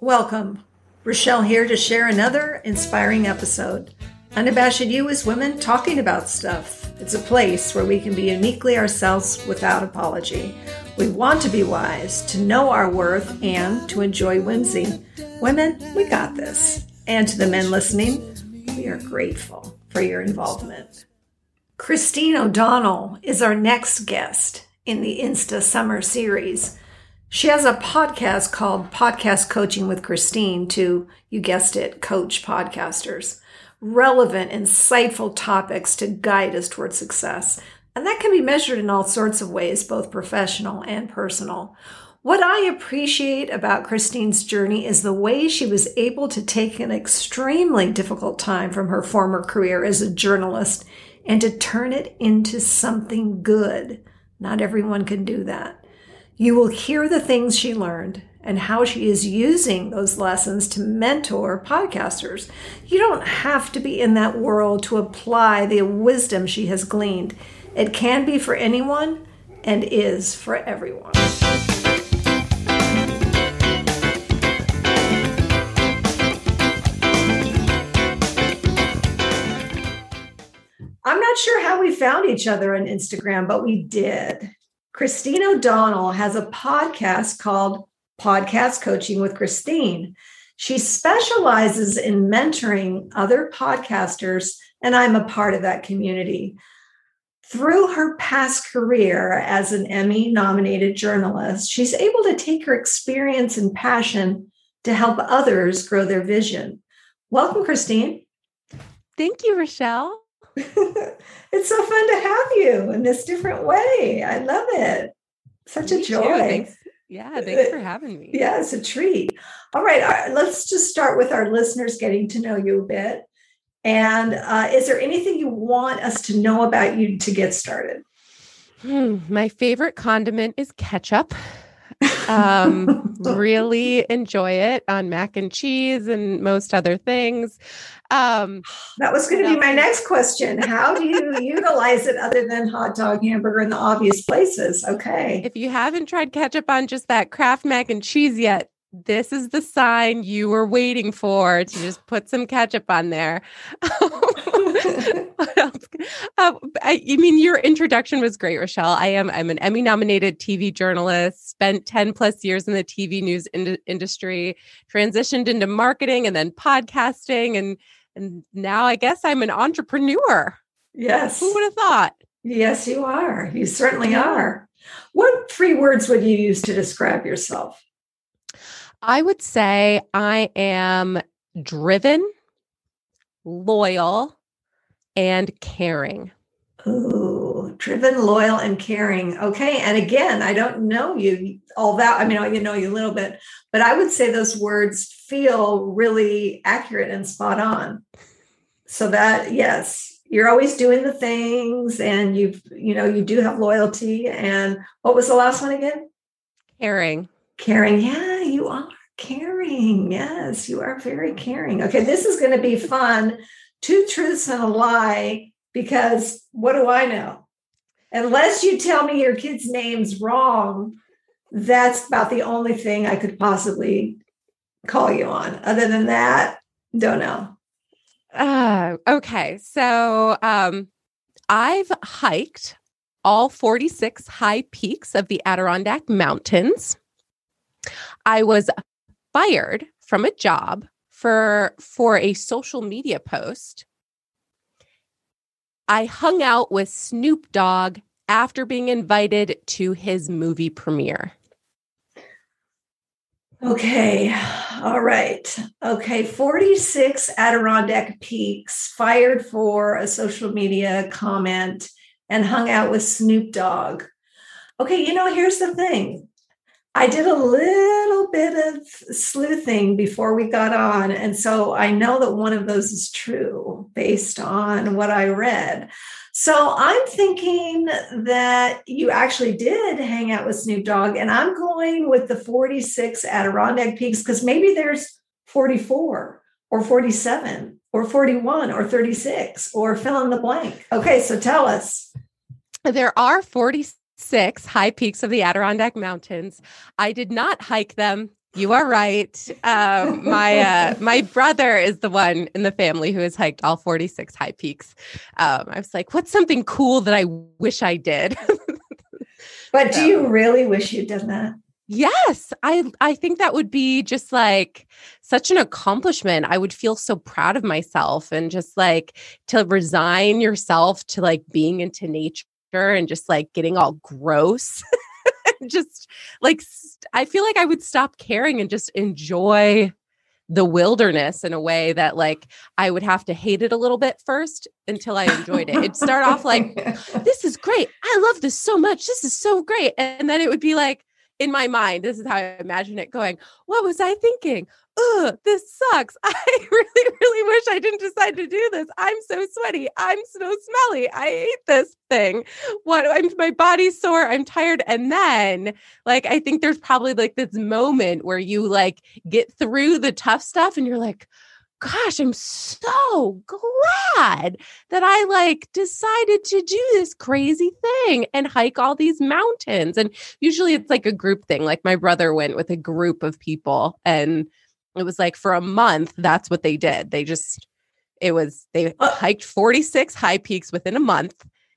Welcome. Rochelle here to share another inspiring episode. Unabashed You is women talking about stuff. It's a place where we can be uniquely ourselves without apology. We want to be wise, to know our worth, and to enjoy whimsy. Women, we got this. And to the men listening, we are grateful for your involvement. Christine O'Donnell is our next guest in the Insta Summer series. She has a podcast called Podcast Coaching with Christine to, you guessed it, coach podcasters. Relevant, insightful topics to guide us towards success. And that can be measured in all sorts of ways, both professional and personal. What I appreciate about Christine's journey is the way she was able to take an extremely difficult time from her former career as a journalist and to turn it into something good. Not everyone can do that. You will hear the things she learned and how she is using those lessons to mentor podcasters. You don't have to be in that world to apply the wisdom she has gleaned. It can be for anyone and is for everyone. I'm not sure how we found each other on Instagram, but we did. Christine O'Donnell has a podcast called Podcast Coaching with Christine. She specializes in mentoring other podcasters, and I'm a part of that community. Through her past career as an Emmy nominated journalist, she's able to take her experience and passion to help others grow their vision. Welcome, Christine. Thank you, Rochelle. It's so fun to have you in this different way. I love it. Such me a joy. Thanks. Yeah, thanks for having me. Yeah, it's a treat. All right, let's just start with our listeners getting to know you a bit. And uh, is there anything you want us to know about you to get started? Hmm, my favorite condiment is ketchup. Um, really enjoy it on mac and cheese and most other things. Um, that was going to be my next question. How do you utilize it other than hot dog, hamburger, and the obvious places? Okay. If you haven't tried ketchup on just that Kraft mac and cheese yet, this is the sign you were waiting for to just put some ketchup on there. what else? Uh, I, I, mean, your introduction was great, Rochelle. I am I'm an Emmy nominated TV journalist. Spent ten plus years in the TV news in- industry. Transitioned into marketing and then podcasting, and and now I guess I'm an entrepreneur. Yes, who would have thought? Yes, you are. You certainly are. What three words would you use to describe yourself? I would say I am driven, loyal, and caring. Ooh, driven, loyal, and caring. Okay. And again, I don't know you all that. I mean, I know you a little bit, but I would say those words feel really accurate and spot on. So that, yes, you're always doing the things and you've, you know, you do have loyalty. And what was the last one again? Caring. Caring. Yeah, you are caring. Yes, you are very caring. Okay, this is going to be fun. Two truths and a lie, because what do I know? Unless you tell me your kid's name's wrong, that's about the only thing I could possibly call you on. Other than that, don't know. Uh, okay. So um, I've hiked all 46 high peaks of the Adirondack Mountains. I was fired from a job for for a social media post. I hung out with Snoop Dogg after being invited to his movie premiere. Okay. All right. Okay. 46 Adirondack Peaks fired for a social media comment and hung out with Snoop Dogg. Okay. You know, here's the thing I did a little bit of sleuthing before we got on. And so I know that one of those is true based on what I read. So I'm thinking that you actually did hang out with Snoop Dogg. And I'm going with the 46 Adirondack Peaks because maybe there's 44 or 47 or 41 or 36 or fill in the blank. Okay, so tell us. There are 46 six high peaks of the Adirondack Mountains. I did not hike them You are right. Um, my uh, my brother is the one in the family who has hiked all 46 high peaks. Um, I was like, what's something cool that I wish I did? but so. do you really wish you'd done that? Yes, I I think that would be just like such an accomplishment. I would feel so proud of myself and just like to resign yourself to like being into nature and just like getting all gross. just like I feel like I would stop caring and just enjoy the wilderness in a way that like I would have to hate it a little bit first until I enjoyed it. It'd start off like, this is great. I love this so much. This is so great. And then it would be like, in my mind, this is how I imagine it going. What was I thinking? Ugh, this sucks. I really, really wish I didn't decide to do this. I'm so sweaty. I'm so smelly. I hate this thing. What I'm my body's sore. I'm tired. And then like I think there's probably like this moment where you like get through the tough stuff and you're like, gosh, I'm so glad that I like decided to do this crazy thing and hike all these mountains. And usually it's like a group thing. Like my brother went with a group of people and it was like for a month, that's what they did. They just, it was, they uh, hiked 46 high peaks within a month.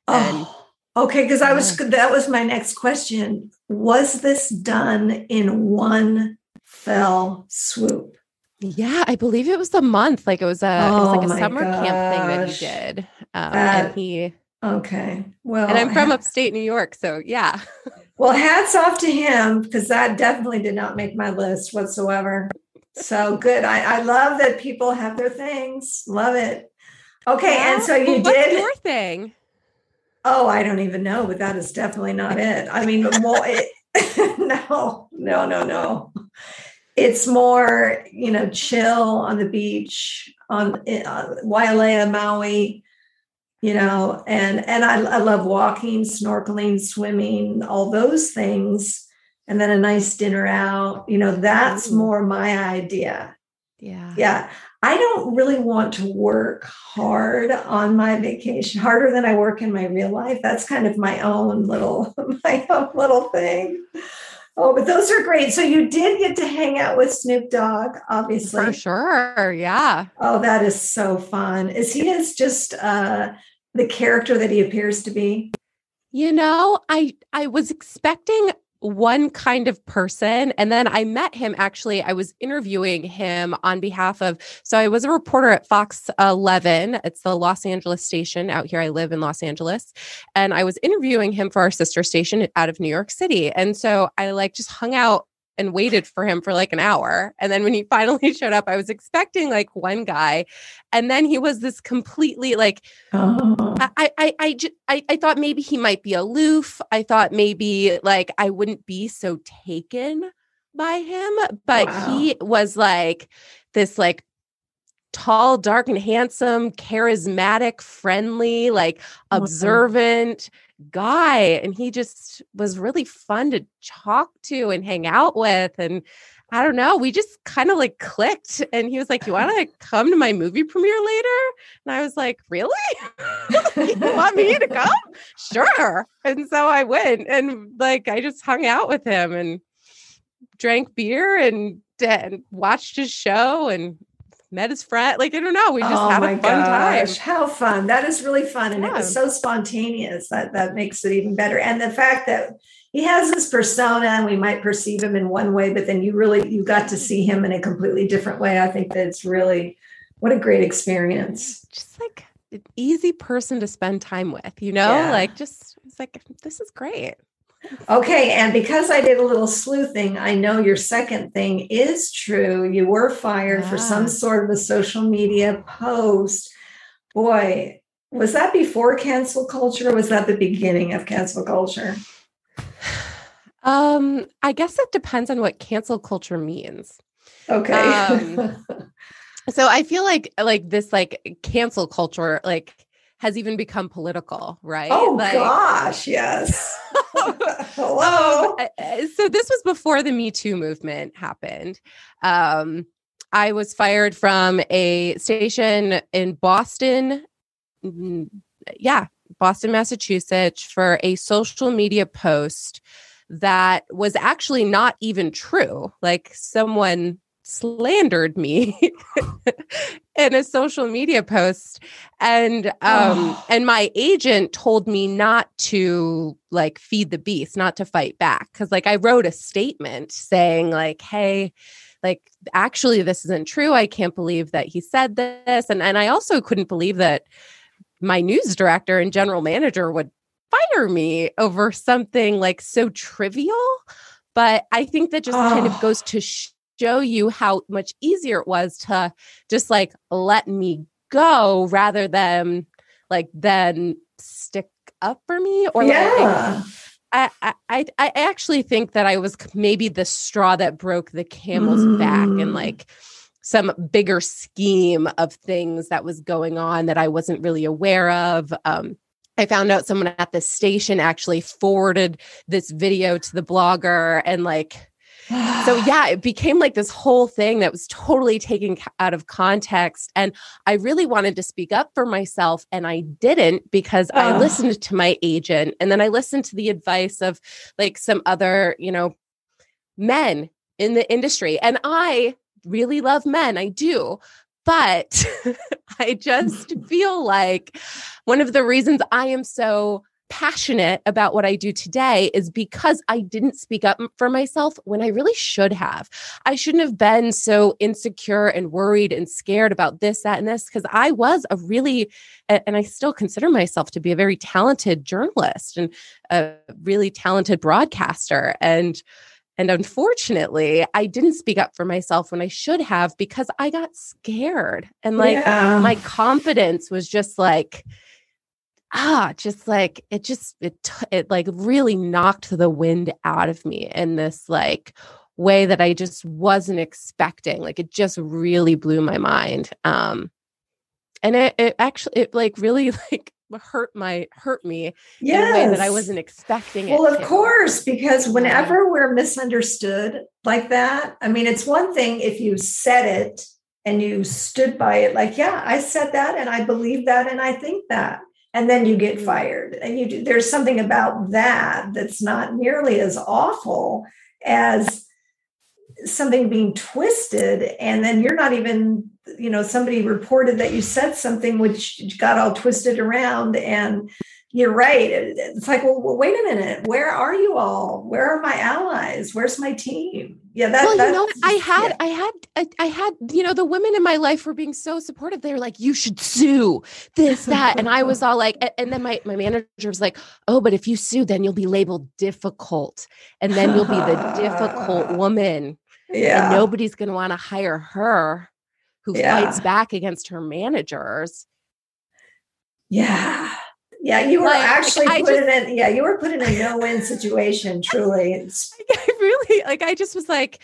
And oh, okay. Cause I was, that was my next question. Was this done in one fell swoop? Yeah, I believe it was a month. Like it was a, oh, it was like a summer gosh. camp thing that he did. Um, that, and he okay. Well, and I'm from upstate New York, so yeah. well, hats off to him because that definitely did not make my list whatsoever. So good. I, I love that people have their things. Love it. Okay, yeah. and so you well, did your thing. Oh, I don't even know, but that is definitely not it. I mean, more. It, no, no, no, no it's more you know chill on the beach on uh, Wailea, Maui, you know, and and I, I love walking, snorkeling, swimming, all those things, and then a nice dinner out. You know, that's more my idea. Yeah, yeah. I don't really want to work hard on my vacation, harder than I work in my real life. That's kind of my own little my own little thing. Oh, but those are great. So you did get to hang out with Snoop Dogg, obviously. For sure. Yeah. Oh, that is so fun. Is he is just uh the character that he appears to be? You know, I I was expecting one kind of person. And then I met him actually. I was interviewing him on behalf of, so I was a reporter at Fox 11. It's the Los Angeles station out here. I live in Los Angeles. And I was interviewing him for our sister station out of New York City. And so I like just hung out and waited for him for like an hour. And then when he finally showed up, I was expecting like one guy. And then he was this completely like, oh. I, I, I, I, I thought maybe he might be aloof. I thought maybe like I wouldn't be so taken by him, but wow. he was like this like tall, dark, and handsome, charismatic, friendly, like observant guy. And he just was really fun to talk to and hang out with. And I don't know, we just kind of like clicked. And he was like, You want to come to my movie premiere later? And I was like, Really? you want me to come? Sure. And so I went and like I just hung out with him and drank beer and, and watched his show and met his friend. Like, I don't know. We just oh had a fun gosh, time. How fun. That is really fun. And yeah. it was so spontaneous that that makes it even better. And the fact that he has this persona and we might perceive him in one way, but then you really you got to see him in a completely different way. I think that it's really what a great experience. Just like an easy person to spend time with, you know? Yeah. Like just it's like this is great. Okay, and because I did a little sleuthing, I know your second thing is true. You were fired for some sort of a social media post. Boy, was that before cancel culture or was that the beginning of cancel culture? Um, I guess it depends on what cancel culture means. Okay. Um, so I feel like like this like cancel culture like has even become political, right? Oh like, gosh, yes. Hello. Um, so this was before the Me Too movement happened. Um, I was fired from a station in Boston. Yeah, Boston, Massachusetts, for a social media post that was actually not even true. Like someone slandered me in a social media post. And um oh. and my agent told me not to like feed the beast not to fight back. Cuz like I wrote a statement saying like hey like actually this isn't true. I can't believe that he said this. And and I also couldn't believe that my news director and general manager would fire me over something like so trivial. But I think that just oh. kind of goes to sh- show you how much easier it was to just like let me go rather than like then stick up for me or yeah. like I, I I actually think that I was maybe the straw that broke the camel's mm. back and like some bigger scheme of things that was going on that I wasn't really aware of. Um, I found out someone at the station actually forwarded this video to the blogger and like so yeah, it became like this whole thing that was totally taken out of context. And I really wanted to speak up for myself and I didn't because I listened to my agent and then I listened to the advice of like some other, you know, men in the industry. And I really love men. I do. But I just feel like one of the reasons I am so passionate about what I do today is because I didn't speak up for myself when I really should have. I shouldn't have been so insecure and worried and scared about this, that, and this, because I was a really, and I still consider myself to be a very talented journalist and a really talented broadcaster. And and unfortunately, I didn't speak up for myself when I should have because I got scared. And like yeah. my confidence was just like, ah just like it just it it like really knocked the wind out of me in this like way that I just wasn't expecting like it just really blew my mind um and it, it actually it like really like hurt my hurt me yes. in a way that I wasn't expecting it. well, of to. course, because whenever we're misunderstood like that, I mean, it's one thing if you said it and you stood by it, like, yeah, I said that and I believe that and I think that and then you get mm-hmm. fired and you do, there's something about that that's not nearly as awful as something being twisted and then you're not even you know somebody reported that you said something which got all twisted around and you're right. It's like, well, well, wait a minute. Where are you all? Where are my allies? Where's my team? Yeah, that, well, you know, I had, yeah. I had, I, I, had, you know, the women in my life were being so supportive. They were like, "You should sue this, that," and I was all like, and then my my manager was like, "Oh, but if you sue, then you'll be labeled difficult, and then you'll be the difficult woman, yeah, and nobody's going to want to hire her, who yeah. fights back against her managers." Yeah yeah, you were like, actually like, put just, in yeah, you were put in a no-win situation, truly. I really like I just was like,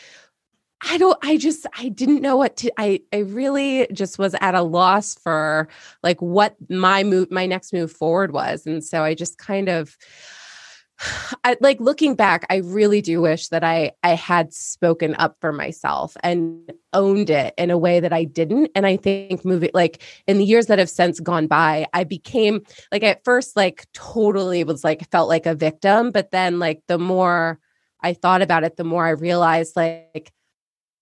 I don't I just I didn't know what to I I really just was at a loss for like what my move my next move forward was. And so I just kind of I, like looking back, I really do wish that I I had spoken up for myself and owned it in a way that I didn't. And I think moving like in the years that have since gone by, I became like at first like totally was like felt like a victim, but then like the more I thought about it, the more I realized like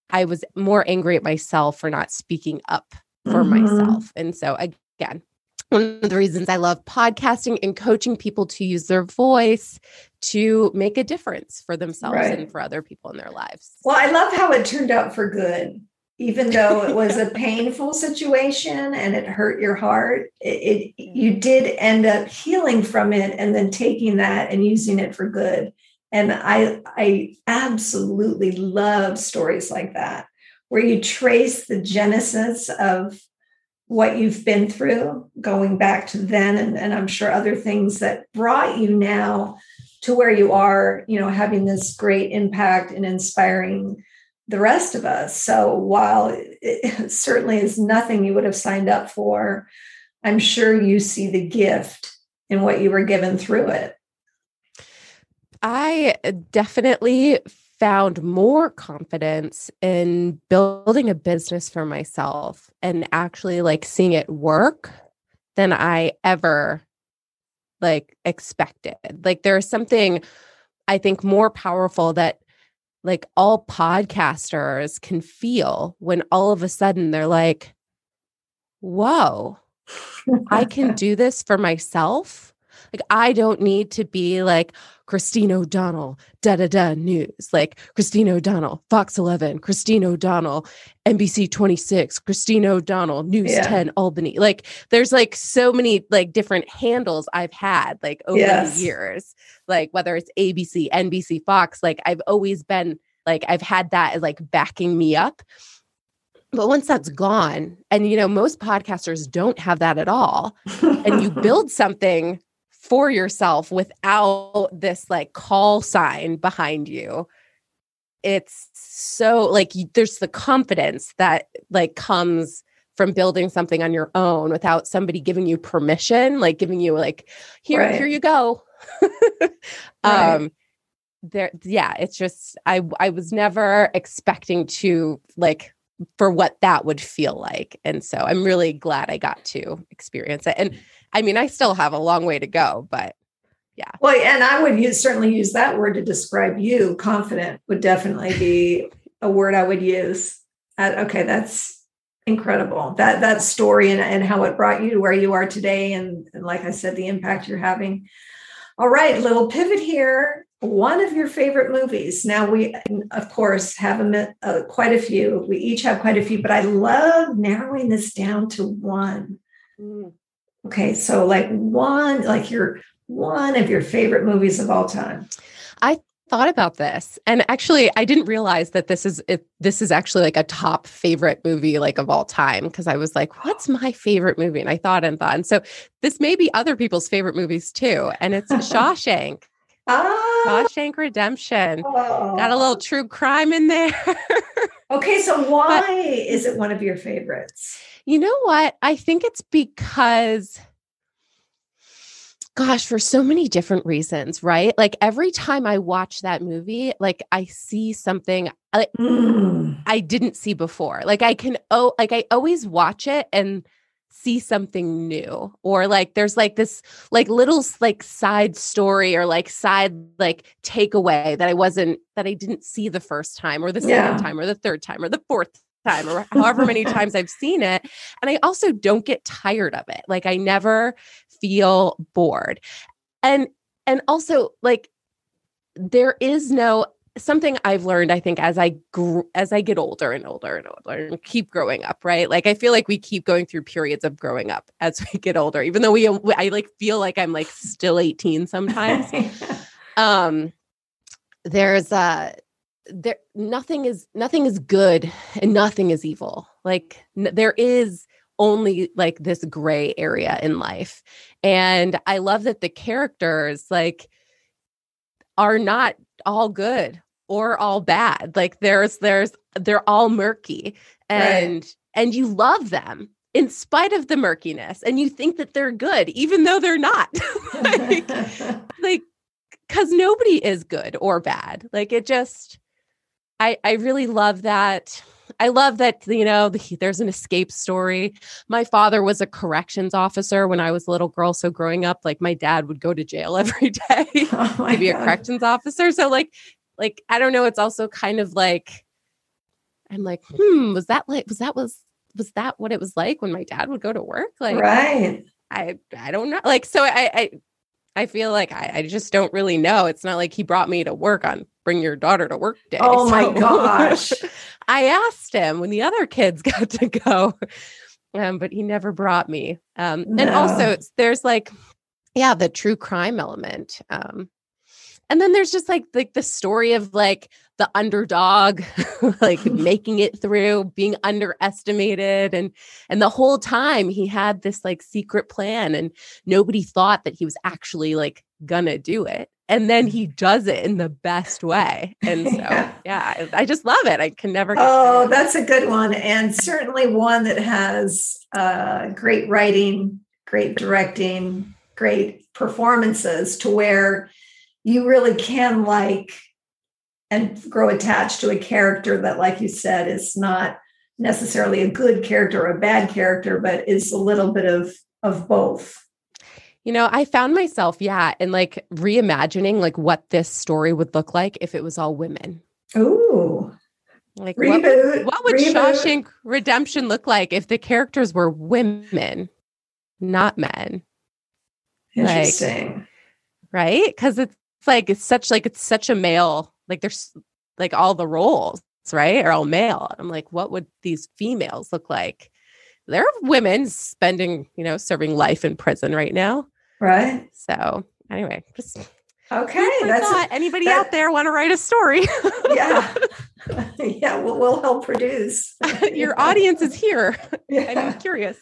I was more angry at myself for not speaking up for mm-hmm. myself. And so again, one of the reasons I love podcasting and coaching people to use their voice to make a difference for themselves right. and for other people in their lives. Well, I love how it turned out for good. Even though it was a painful situation and it hurt your heart, it, it, you did end up healing from it and then taking that and using it for good. And I I absolutely love stories like that where you trace the genesis of what you've been through going back to then and, and i'm sure other things that brought you now to where you are you know having this great impact and inspiring the rest of us. So while it certainly is nothing you would have signed up for i'm sure you see the gift in what you were given through it i definitely found more confidence in building a business for myself and actually like seeing it work than I ever like expected. Like there's something I think more powerful that like all podcasters can feel when all of a sudden they're like, whoa, I can do this for myself. Like, I don't need to be like Christine O'Donnell, da da da news, like Christine O'Donnell, Fox 11, Christine O'Donnell, NBC 26, Christine O'Donnell, News yeah. 10, Albany. Like, there's like so many like different handles I've had like over yes. the years, like whether it's ABC, NBC, Fox, like I've always been like, I've had that as like backing me up. But once that's gone, and you know, most podcasters don't have that at all, and you build something for yourself without this like call sign behind you it's so like there's the confidence that like comes from building something on your own without somebody giving you permission like giving you like here right. here you go right. um there yeah it's just i i was never expecting to like for what that would feel like and so i'm really glad i got to experience it and I mean, I still have a long way to go, but yeah. Well, and I would use certainly use that word to describe you. Confident would definitely be a word I would use. Uh, okay, that's incredible. That that story and, and how it brought you to where you are today, and, and like I said, the impact you're having. All right, little pivot here. One of your favorite movies. Now we, of course, have a, uh, quite a few. We each have quite a few, but I love narrowing this down to one. Mm. Okay, so like one, like your one of your favorite movies of all time. I thought about this and actually i didn't realize that this is it, this is actually like a top favorite movie like of all time because i was like what's my favorite movie and i thought and thought and so this may be other people's favorite movies too and it's shawshank ah. shawshank redemption oh. got a little true crime in there okay so why but, is it one of your favorites you know what? I think it's because gosh, for so many different reasons, right? Like every time I watch that movie, like I see something like mm. I didn't see before. Like I can oh like I always watch it and see something new or like there's like this like little like side story or like side like takeaway that I wasn't that I didn't see the first time or the second yeah. time or the third time or the fourth time or however many times I've seen it. And I also don't get tired of it. Like I never feel bored. And and also like there is no something I've learned, I think, as I gr- as I get older and older and older and keep growing up, right? Like I feel like we keep going through periods of growing up as we get older, even though we I like feel like I'm like still 18 sometimes. um, there's a there nothing is nothing is good and nothing is evil like n- there is only like this gray area in life and i love that the characters like are not all good or all bad like there's there's they're all murky and right. and you love them in spite of the murkiness and you think that they're good even though they're not like like cuz nobody is good or bad like it just I, I really love that. I love that, you know, the, there's an escape story. My father was a corrections officer when I was a little girl. So growing up, like my dad would go to jail every day oh to be God. a corrections officer. So like, like, I don't know. It's also kind of like, I'm like, hmm, was that like, was that was, was that what it was like when my dad would go to work? Like, right. I, I don't know. Like, so I, I, I feel like I, I, just don't really know. It's not like he brought me to work on bring your daughter to work day. Oh so my gosh. I asked him when the other kids got to go, um, but he never brought me. Um, no. And also, there's like, yeah, the true crime element. Um, and then there's just like like the story of like the underdog like making it through being underestimated and and the whole time he had this like secret plan and nobody thought that he was actually like gonna do it. And then he does it in the best way. And so yeah, yeah I, I, just love it. I can never oh that's a good one and certainly one that has uh, great writing great directing great performances to where you really can like and grow attached to a character that, like you said, is not necessarily a good character or a bad character, but is a little bit of of both. You know, I found myself, yeah, and like reimagining like what this story would look like if it was all women. Ooh. Like Reboot. what, what would reboot. Shawshank Redemption look like if the characters were women, not men? Interesting. right because it's like it's such like it's such a male like there's like all the roles right are all male i'm like what would these females look like there are women spending you know serving life in prison right now right. so anyway just Okay. That's thought. anybody that- out there want to write a story yeah. yeah. We'll, we'll help produce. your audience is here Yeah. i'm curious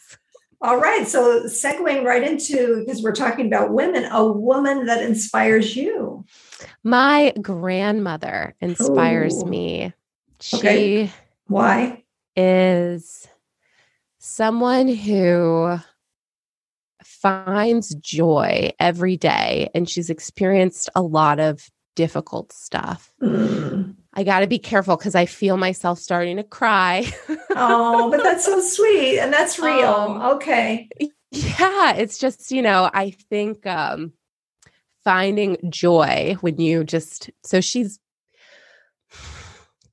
All right. So segueing right into because we're talking about women, a woman that inspires you. my grandmother inspires Ooh. me she Okay. Why? is someone who finds joy every day and she's experienced a lot of difficult stuff. Mm. I got to be careful because I feel myself starting to cry. Oh, but that's so sweet and that's real. Um, okay. yeah, it's just, you know, I think um finding joy when you just so she's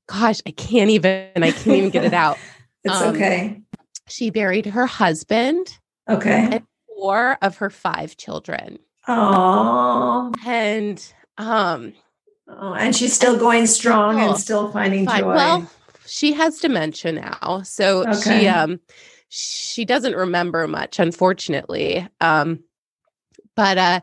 gosh, I can't even I can't even get it out. It's um, okay. She buried her husband, Okay. And four of her five children. Oh, And um oh, and she's still going strong Oh, and still finding fine. joy. well, she has dementia now. So Okay. she um she doesn't remember much, unfortunately. Um but uh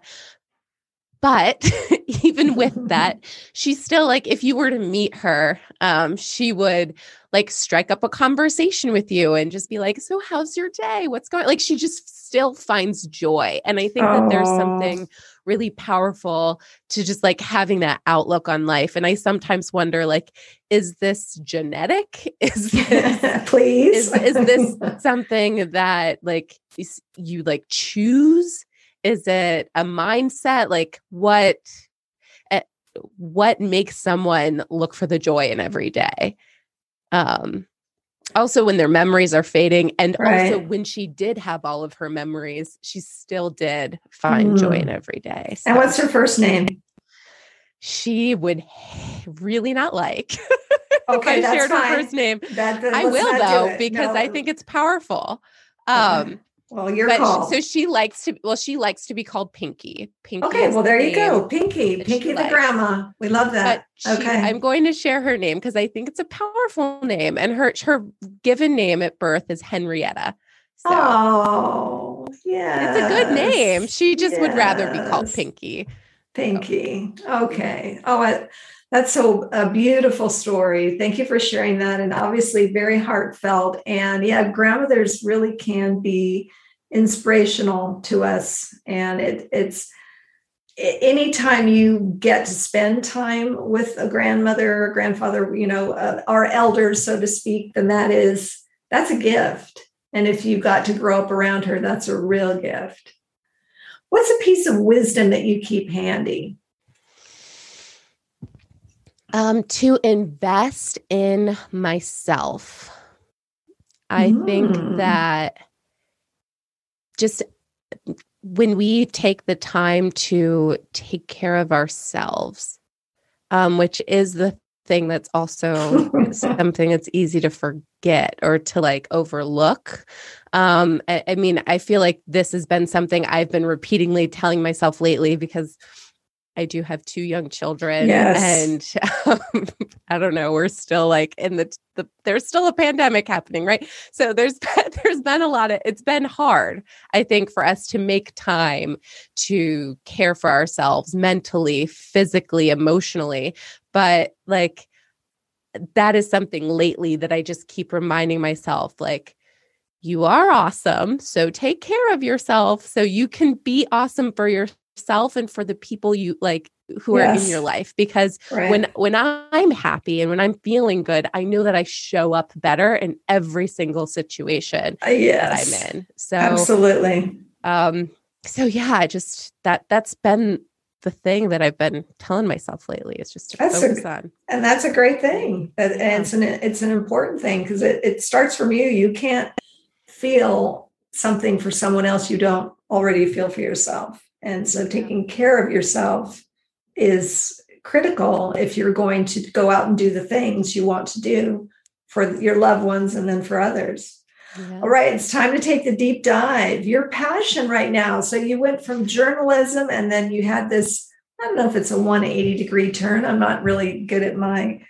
but even with that, she's still like if you were to meet her, um, she would like strike up a conversation with you and just be like, So how's your day? What's going like she just still finds joy. And I think that there's something really powerful to just like having that outlook on life. And I sometimes wonder, like, is this genetic? Is this Please. is is this something that like you like choose is it a mindset like what eh, what makes someone look for the joy in every day um also when their memories are fading and also when she did have all of her memories she still did find joy Mm. in every day and what's her first name? she would really not like Okay, if I shared her first name. That, that- I will though because I think it's powerful. Okay. Well, your but call. she, so she likes to. Well, she likes to be called Pinky. Pinky. okay, well the there you go, Pinky, Pinky the likes. grandma. We love that. she, okay, I'm going to share her name because I think it's a powerful name, and her her given name at birth is Henrietta. So oh, yeah, it's a good name. She just would rather be called Pinky. Pinky. Okay. Oh, I, that's so a beautiful story. Thank you for sharing that, and obviously very heartfelt. And yeah, grandmothers really can be inspirational to us, and it, it's anytime you get to spend time with a grandmother or grandfather, you know, uh, our elders, so to speak, then that is that's a gift. And if you got to grow up around her, that's a real gift. What's a piece of wisdom that you keep handy? Um, to invest in myself. I think Mm. that just when we take the time to take care of ourselves, um, which is the thing that's also something that's easy to forget or to like overlook. Um, I, I mean, I feel like this has been something I've been repeatedly telling myself lately because I do have two young children, Yes. and um, I don't know. We're still like in the, the there's still a pandemic happening, right? So there's there's been a lot of it's been hard, I think, for us to make time to care for ourselves mentally, physically, emotionally. But like that is something lately that I just keep reminding myself, like you are awesome. So take care of yourself so you can be awesome for yourself and for the people you like who are in your life because Right. when when I'm happy and when I'm feeling good, I know that I show up better in every single situation Uh, yes, that I'm in. So absolutely. um so yeah, I just that that's been the thing that I've been telling myself lately is just to That's a- on. and that's a great thing. And it's an it's an important thing because it, it starts from you. You can't feel something for someone else you don't already feel for yourself. And so taking care of yourself is critical if you're going to go out and do the things you want to do for your loved ones and then for others. Yeah. All right, it's time to take the deep dive. Your passion right now. So you went from journalism and then you had this I don't know if it's a 180 degree turn. I'm not really good at my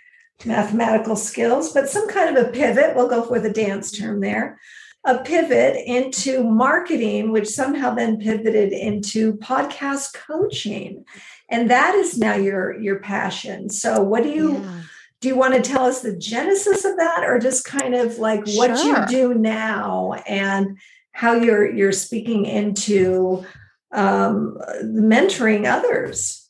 mathematical skills, but some kind of a pivot. We'll go with a dance term there. A pivot into marketing, which somehow then pivoted into podcast coaching. And that is now your your passion. So what do you yeah. do you want to tell us the genesis of that or just kind of like what sure. you do now and how you're you're speaking into um, mentoring others?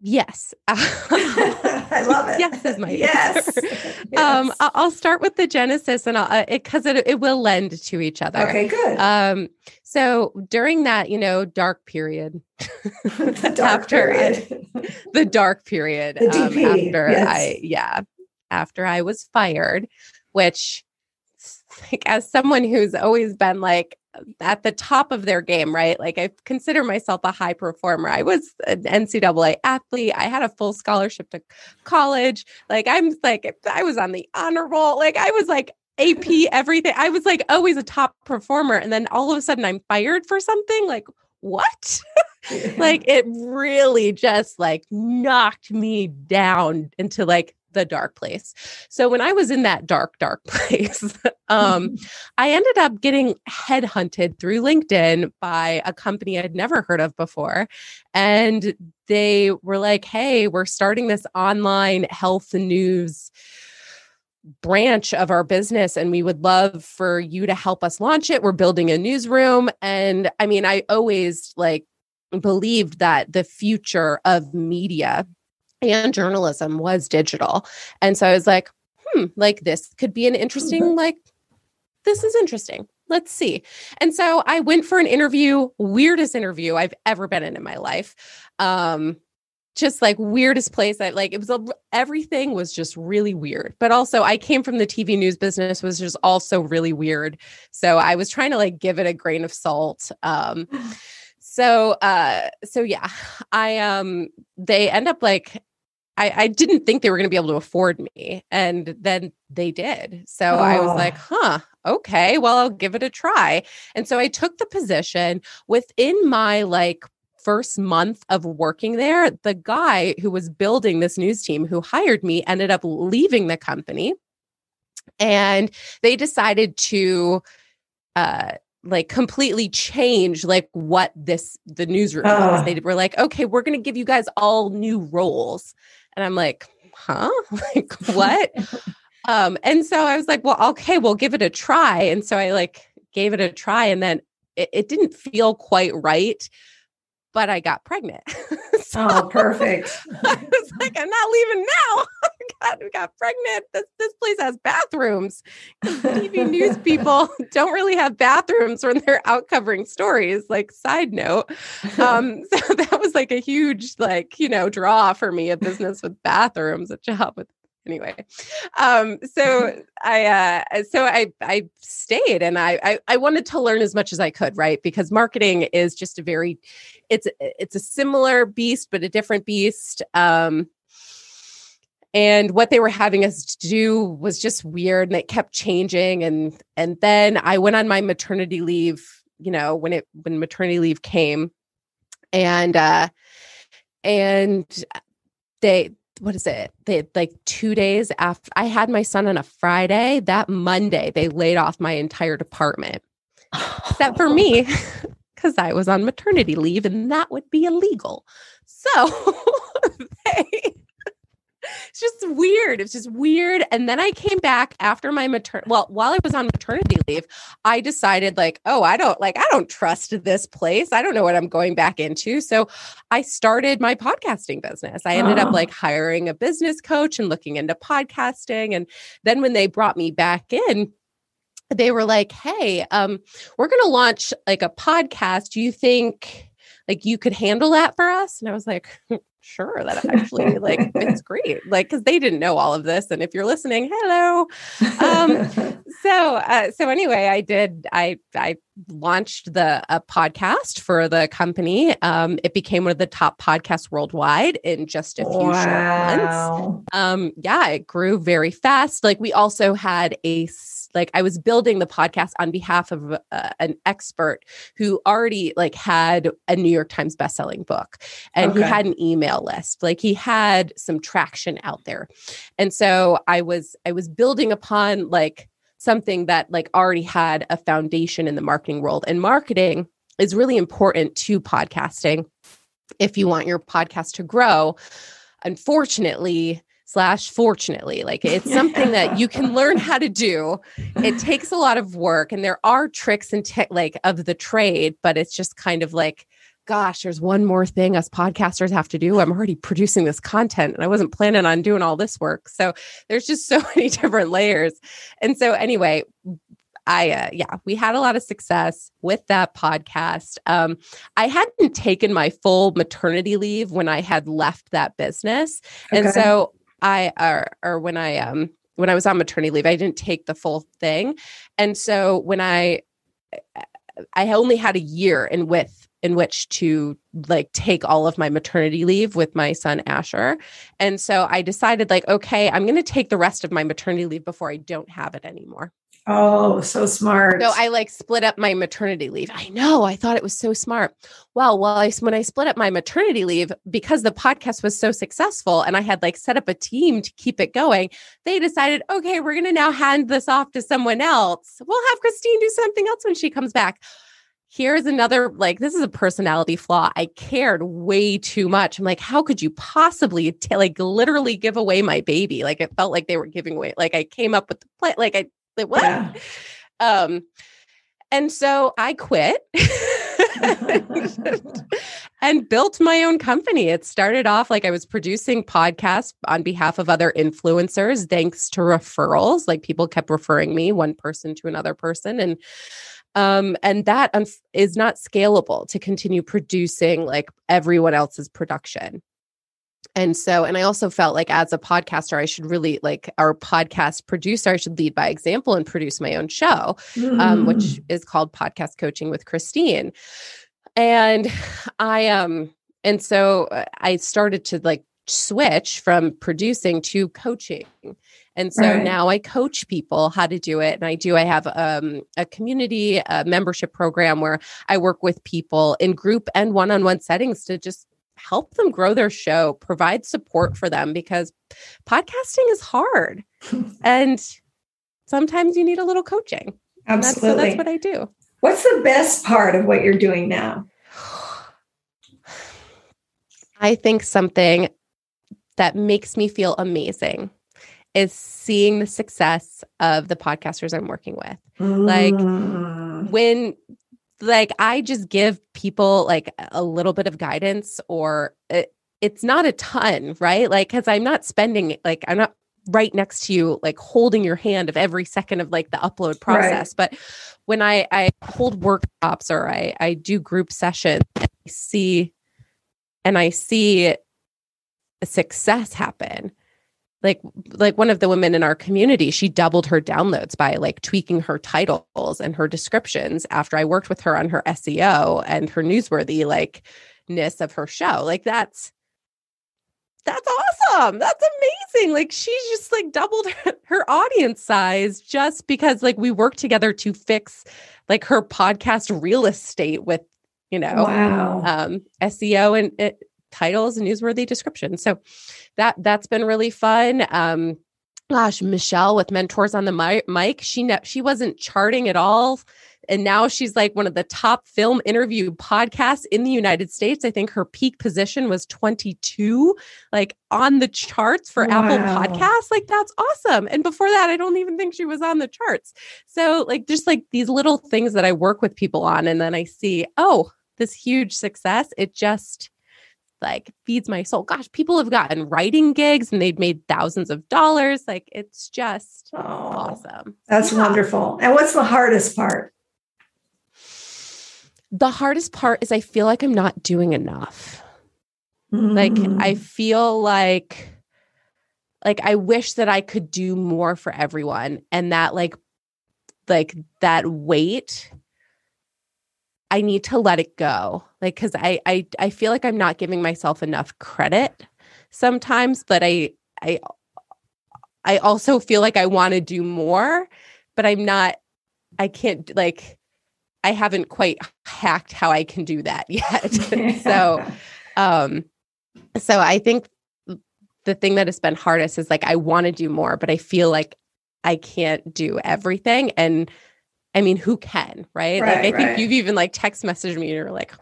Yes. I love it. Yes is my yes. yes. Um, I'll start with the genesis and I'll, because uh, it, it, it, will lend to each other. Okay, good. Um, so during that, you know, dark period, the dark period, I, the dark period, the DP, um, after yes. I, yeah, after I was fired, which like as someone who's always been like at the top of their game, right? Like I consider myself a high performer. I was an NCAA athlete. I had a full scholarship to college. Like I'm like I was on the honor roll. Like I was like AP everything. I was like always a top performer and then all of a sudden I'm fired for something like what? like it really just like knocked me down into like the dark place. So when I was in that dark, dark place, um, I ended up getting headhunted through LinkedIn by a company I'd never heard of before. And they were like, hey, we're starting this online health news branch of our business and we would love for you to help us launch it. We're building a newsroom. And I mean, I always like believed that the future of media and journalism was digital. And so I was like, hmm, like this could be an interesting, mm-hmm. like, this is interesting. Let's see. And so I went for an interview, weirdest interview I've ever been in in my life. Um, just like weirdest place I like it was a, everything was just really weird. But also I came from the TV news business was just also really weird. So I was trying to like give it a grain of salt. Um so uh so yeah, I um they end up like I, I didn't think they were going to be able to afford me. And then they did. So oh. I was like, huh, okay, well, I'll give it a try. And so I took the position within my like first month of working there. The guy who was building this news team who hired me ended up leaving the company. And they decided to, uh, like completely change like what this the newsroom oh. was. They were like, okay, we're gonna give you guys all new roles. And I'm like, huh? like what? um, and so I was like, well, okay, we'll give it a try. And so I like gave it a try and then it, it didn't feel quite right, but I got pregnant. so oh, perfect. I was like, I'm not leaving now. got, got pregnant. This, this place has bathrooms. TV news people don't really have bathrooms when they're out covering stories. Like, side note. Um, so that was like a huge, like, you know, draw for me, a business with bathrooms, a job with anyway um so i uh so i i stayed and I, I i wanted to learn as much as i could right? Because marketing is just a very it's it's a similar beast but a different beast um and what they were having us do was just weird and it kept changing and and then i went on my maternity leave you know when it when maternity leave came and uh and they what is it? They like two days after i had my son on a friday. That monday they laid off my entire department. Except for me because i was on maternity leave and that would be illegal. So they it's just weird. It's just weird. And then I came back after my matern well, while I was on maternity leave, I decided like, oh, I don't like I don't trust this place. I don't know what I'm going back into. So I started my podcasting business. I ended oh. up like hiring a business coach and looking into podcasting. And then when they brought me back in, they were like, hey, um, we're gonna launch like a podcast. Do you think like you could handle that for us? And I was like, sure that actually like it's great like because they didn't know all of this and if you're listening hello um so uh, so anyway i did i i launched the a podcast for the company um it became one of the top podcasts worldwide in just a few wow. short months um yeah it grew very fast like we also had a like I was building the podcast on behalf of uh, an expert who already like had a New York Times bestselling book and okay. he had an email list. Like he had some traction out there. And so I was I was building upon like something that like already had a foundation in the marketing world. And marketing is really important to podcasting if you want your podcast to grow. Unfortunately, slash fortunately like it's something that you can learn how to do it takes a lot of work and there are tricks and te- like of the trade but it's just kind of like gosh there's one more thing us podcasters have to do i'm already producing this content and i wasn't planning on doing all this work so there's just so many different layers and so anyway I, uh, yeah, we had a lot of success with that podcast. Um, I hadn't taken my full maternity leave when I had left that business. Okay. And so I or or when I um when I was on maternity leave, I didn't take the full thing. And so when I I only had a year in with in which to like take all of my maternity leave with my son Asher. And so I decided like okay, I'm going to take the rest of my maternity leave before I don't have it anymore. Oh, so smart. So I like split up my maternity leave. I know. I thought it was so smart. Well, well, I, when I split up my maternity leave, because the podcast was so successful and I had like set up a team to keep it going, they decided, okay, we're going to now hand this off to someone else. We'll have Christine do something else when she comes back. Here's another like this is a personality flaw. I cared way too much. I'm like, how could you possibly t- like literally give away my baby? Like it felt like they were giving away. Like I came up with the plan. Like I like, what? Yeah. Um, and so I quit and built my own company. It started off like I was producing podcasts on behalf of other influencers, thanks to referrals. Like people kept referring me one person to another person. And um, and that is not scalable to continue producing like everyone else's production and so and i also felt like as a podcaster i should really like our podcast producer i should lead by example and produce my own show mm. um, which mm. is called podcast coaching with christine and i um and so uh, i started to like switch from producing to coaching and so right. now I coach people how to do it. And I do, I have um, a community a membership program where I work with people in group and one on one settings to just help them grow their show, provide support for them because podcasting is hard. and sometimes you need a little coaching. Absolutely. That's, so that's what I do. What's the best part of what you're doing now? I think something that makes me feel amazing is seeing the success of the podcasters I'm working with. Mm. Like when like I just give people like a little bit of guidance or it, it's not a ton, right? Like cuz I'm not spending like I'm not right next to you like holding your hand of every second of like the upload process, right. but when I I hold workshops or I I do group sessions I see and I see success happen. Like like one of the women in our community she doubled her downloads by like tweaking her titles and her descriptions after i worked with her on her seo and her newsworthy like ness of her show. Like that's that's awesome. That's amazing. Like she's just like doubled her, her audience size just because like we work together to fix like her podcast real estate with you know wow. um seo and it, titles and newsworthy descriptions. So that that's been really fun. Um, gosh, Michelle with Mentors on the mic, she ne- she wasn't charting at all. And now she's like one of the top film interview podcasts in the United States. I think her peak position was 22, like on the charts for wow. Apple Podcasts. Like, that's awesome. And before that, I don't even think she was on the charts. So, like, just like these little things that I work with people on. And then I see, oh, this huge success. It just, like feeds my soul. Gosh, people have gotten writing gigs and they've made thousands of dollars. Like it's just oh, awesome. That's yeah. wonderful. And what's the hardest part? The hardest part is I feel like I'm not doing enough. Mm-hmm. Like I feel like like I wish that I could do more for everyone and that like like that weight I need to let it go. Like cuz I I I feel like I'm not giving myself enough credit sometimes, but I I I also feel like I want to do more, but I'm not I can't like I haven't quite hacked how I can do that yet. so um so I think the thing that has been hardest is like I want to do more, but I feel like I can't do everything. And I mean, who can, right? right like I right. think you've even like text messaged me and you're like,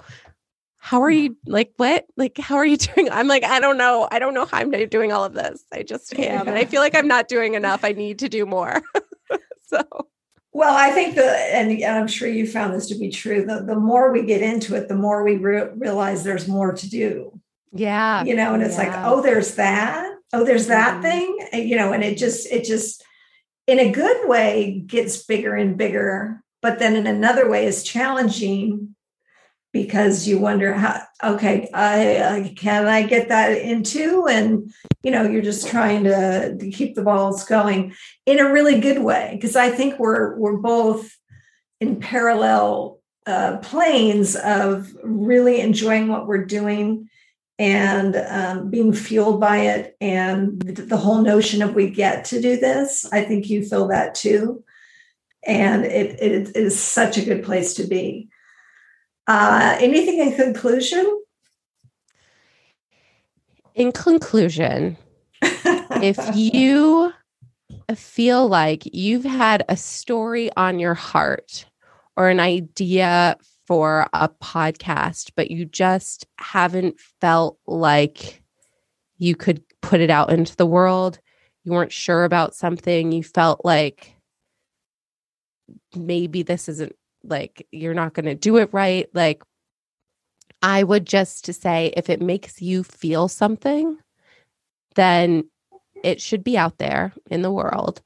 how are you like what? Like how are you doing? I'm like i don't know. I don't know how i'm doing all of this. I just am and i feel like i'm not doing enough. I need to do more. So well i think the and i'm sure you found this to be true the, the more we get into it the more we re- realize there's more to do. Yeah. You know and it's yeah. like oh there's that. Oh there's that mm-hmm. thing. And, you know and it just it just in a good way gets bigger and bigger but then in another way is challenging because you wonder how okay I, can i get that into and you know you're just trying to, to keep the balls going in a really good way. Because i think we're we're both in parallel uh, planes of really enjoying what we're doing and um, being fueled by it and the whole notion of we get to do this i think you feel that too and it, it is such a good place to be uh, anything in conclusion? In conclusion, if you feel like you've had a story on your heart or an idea for a podcast, but you just haven't felt like you could put it out into the world, you weren't sure about something, you felt like maybe this isn't like you're not going to do it right. Like i would just say if it makes you feel something then it should be out there in the world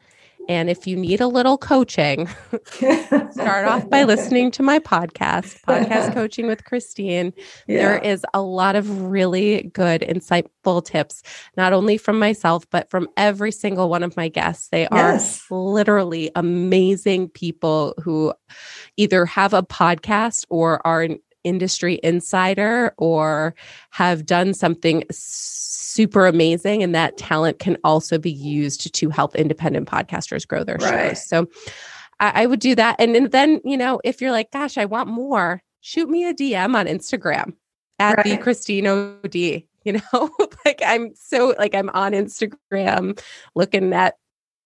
and if you need a little coaching, start off by listening to my podcast, Podcast Coaching with Christine. Yeah. There is a lot of really good, insightful tips, not only from myself, but from every single one of my guests. They yes. are literally amazing people who either have a podcast or are an industry insider or have done something super amazing and that talent can also be used to help independent podcasters grow their right. shows so I, I, would do that and, and, then you know if you're like gosh i want more shoot me a dm on instagram at right. the christine od you know like i'm so like i'm on instagram looking at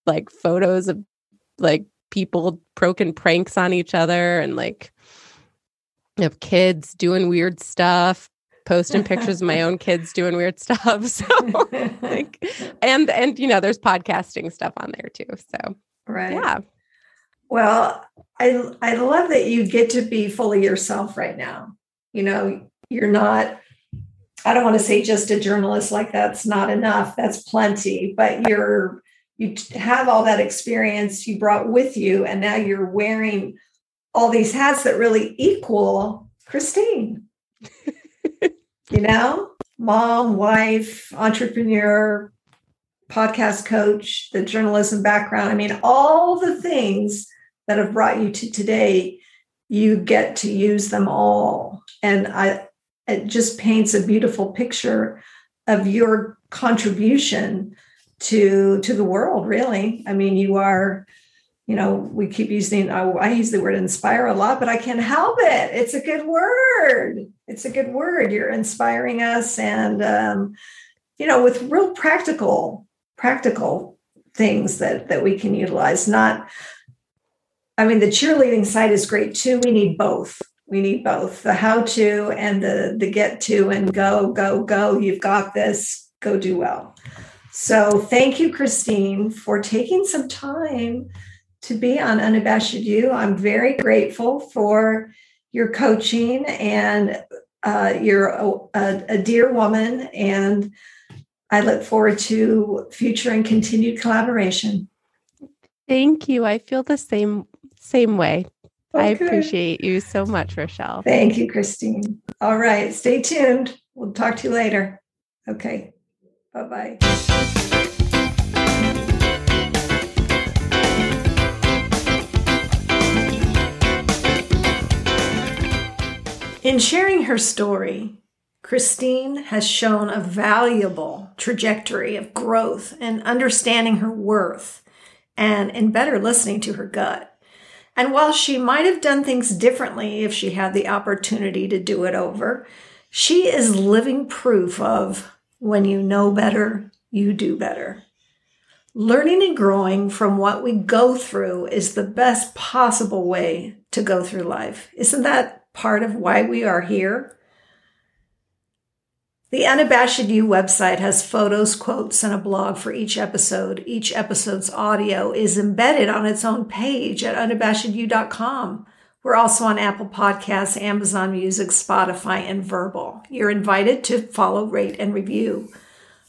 like photos of like people broken pranks on each other and like of kids doing weird stuff posting pictures of my own kids doing weird stuff. So like and and you know, there's podcasting stuff on there too. So right. Yeah. Well, I I love that you get to be fully yourself right now. You know, you're not I don't want to say just a journalist like that's not enough. That's plenty, but you're you have all that experience you brought with you and now you're wearing all these hats that really equal Christine. you know, mom, wife, entrepreneur, podcast coach, the journalism background. I mean, all the things that have brought you to today, you get to use them all. And I it just paints a beautiful picture of your contribution to to the world really i mean you are you know, we keep using, I, I use the word inspire a lot, but I can't help it. It's a good word. It's a good word. You're inspiring us and, um, you know, with real practical, practical things that, that we can utilize. Not, I mean, the cheerleading side is great too. We need both. We need both the how to and the, the get to and go, go, go. You've got this. Go do well. So thank you, Christine, for taking some time to be on Unabashed You. I'm very grateful for your coaching and uh, you're a, a, dear woman, and I look forward to future and continued collaboration. Thank you. I feel the same same way. Okay. I appreciate you so much, Rechelle. Thank you, Christine. All right, stay tuned. We'll talk to you later. Okay. Bye bye In sharing her story, Christine has shown a valuable trajectory of growth and understanding her worth and in better listening to her gut. And while she might have done things differently if she had the opportunity to do it over, she is living proof of when you know better, you do better. Learning and growing from what we go through is the best possible way to go through life. Isn't that part of why we are here. The Unabashed You website has photos, quotes, and a blog for each episode. Each episode's audio is embedded on its own page at unabashedyou.com. We're also on Apple Podcasts, Amazon Music, Spotify, and Vurbl. You're invited to follow, rate, and review.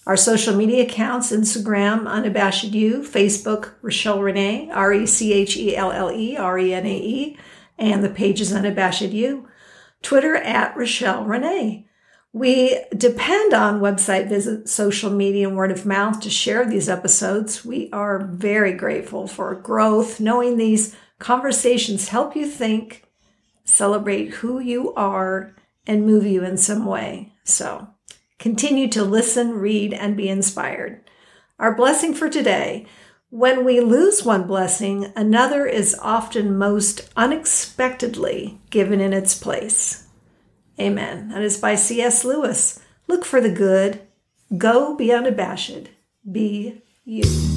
Our social media accounts Instagram, Unabashed You, Facebook, Rechelle Renae, R E C H E L L E R E N A E and the mm. page is Unabashed You. Twitter at Rechelle Renae. We depend on website visits, social media, and word of mouth to share these episodes. We are very grateful for growth, knowing these conversations help you think, celebrate who you are, and move you in some way. So continue to listen, read, and be inspired. Our blessing for today when we lose one blessing, another is often most unexpectedly given in its place. Amen. That is by C.S. Lewis. Look for the good. Go be unabashed. Be you.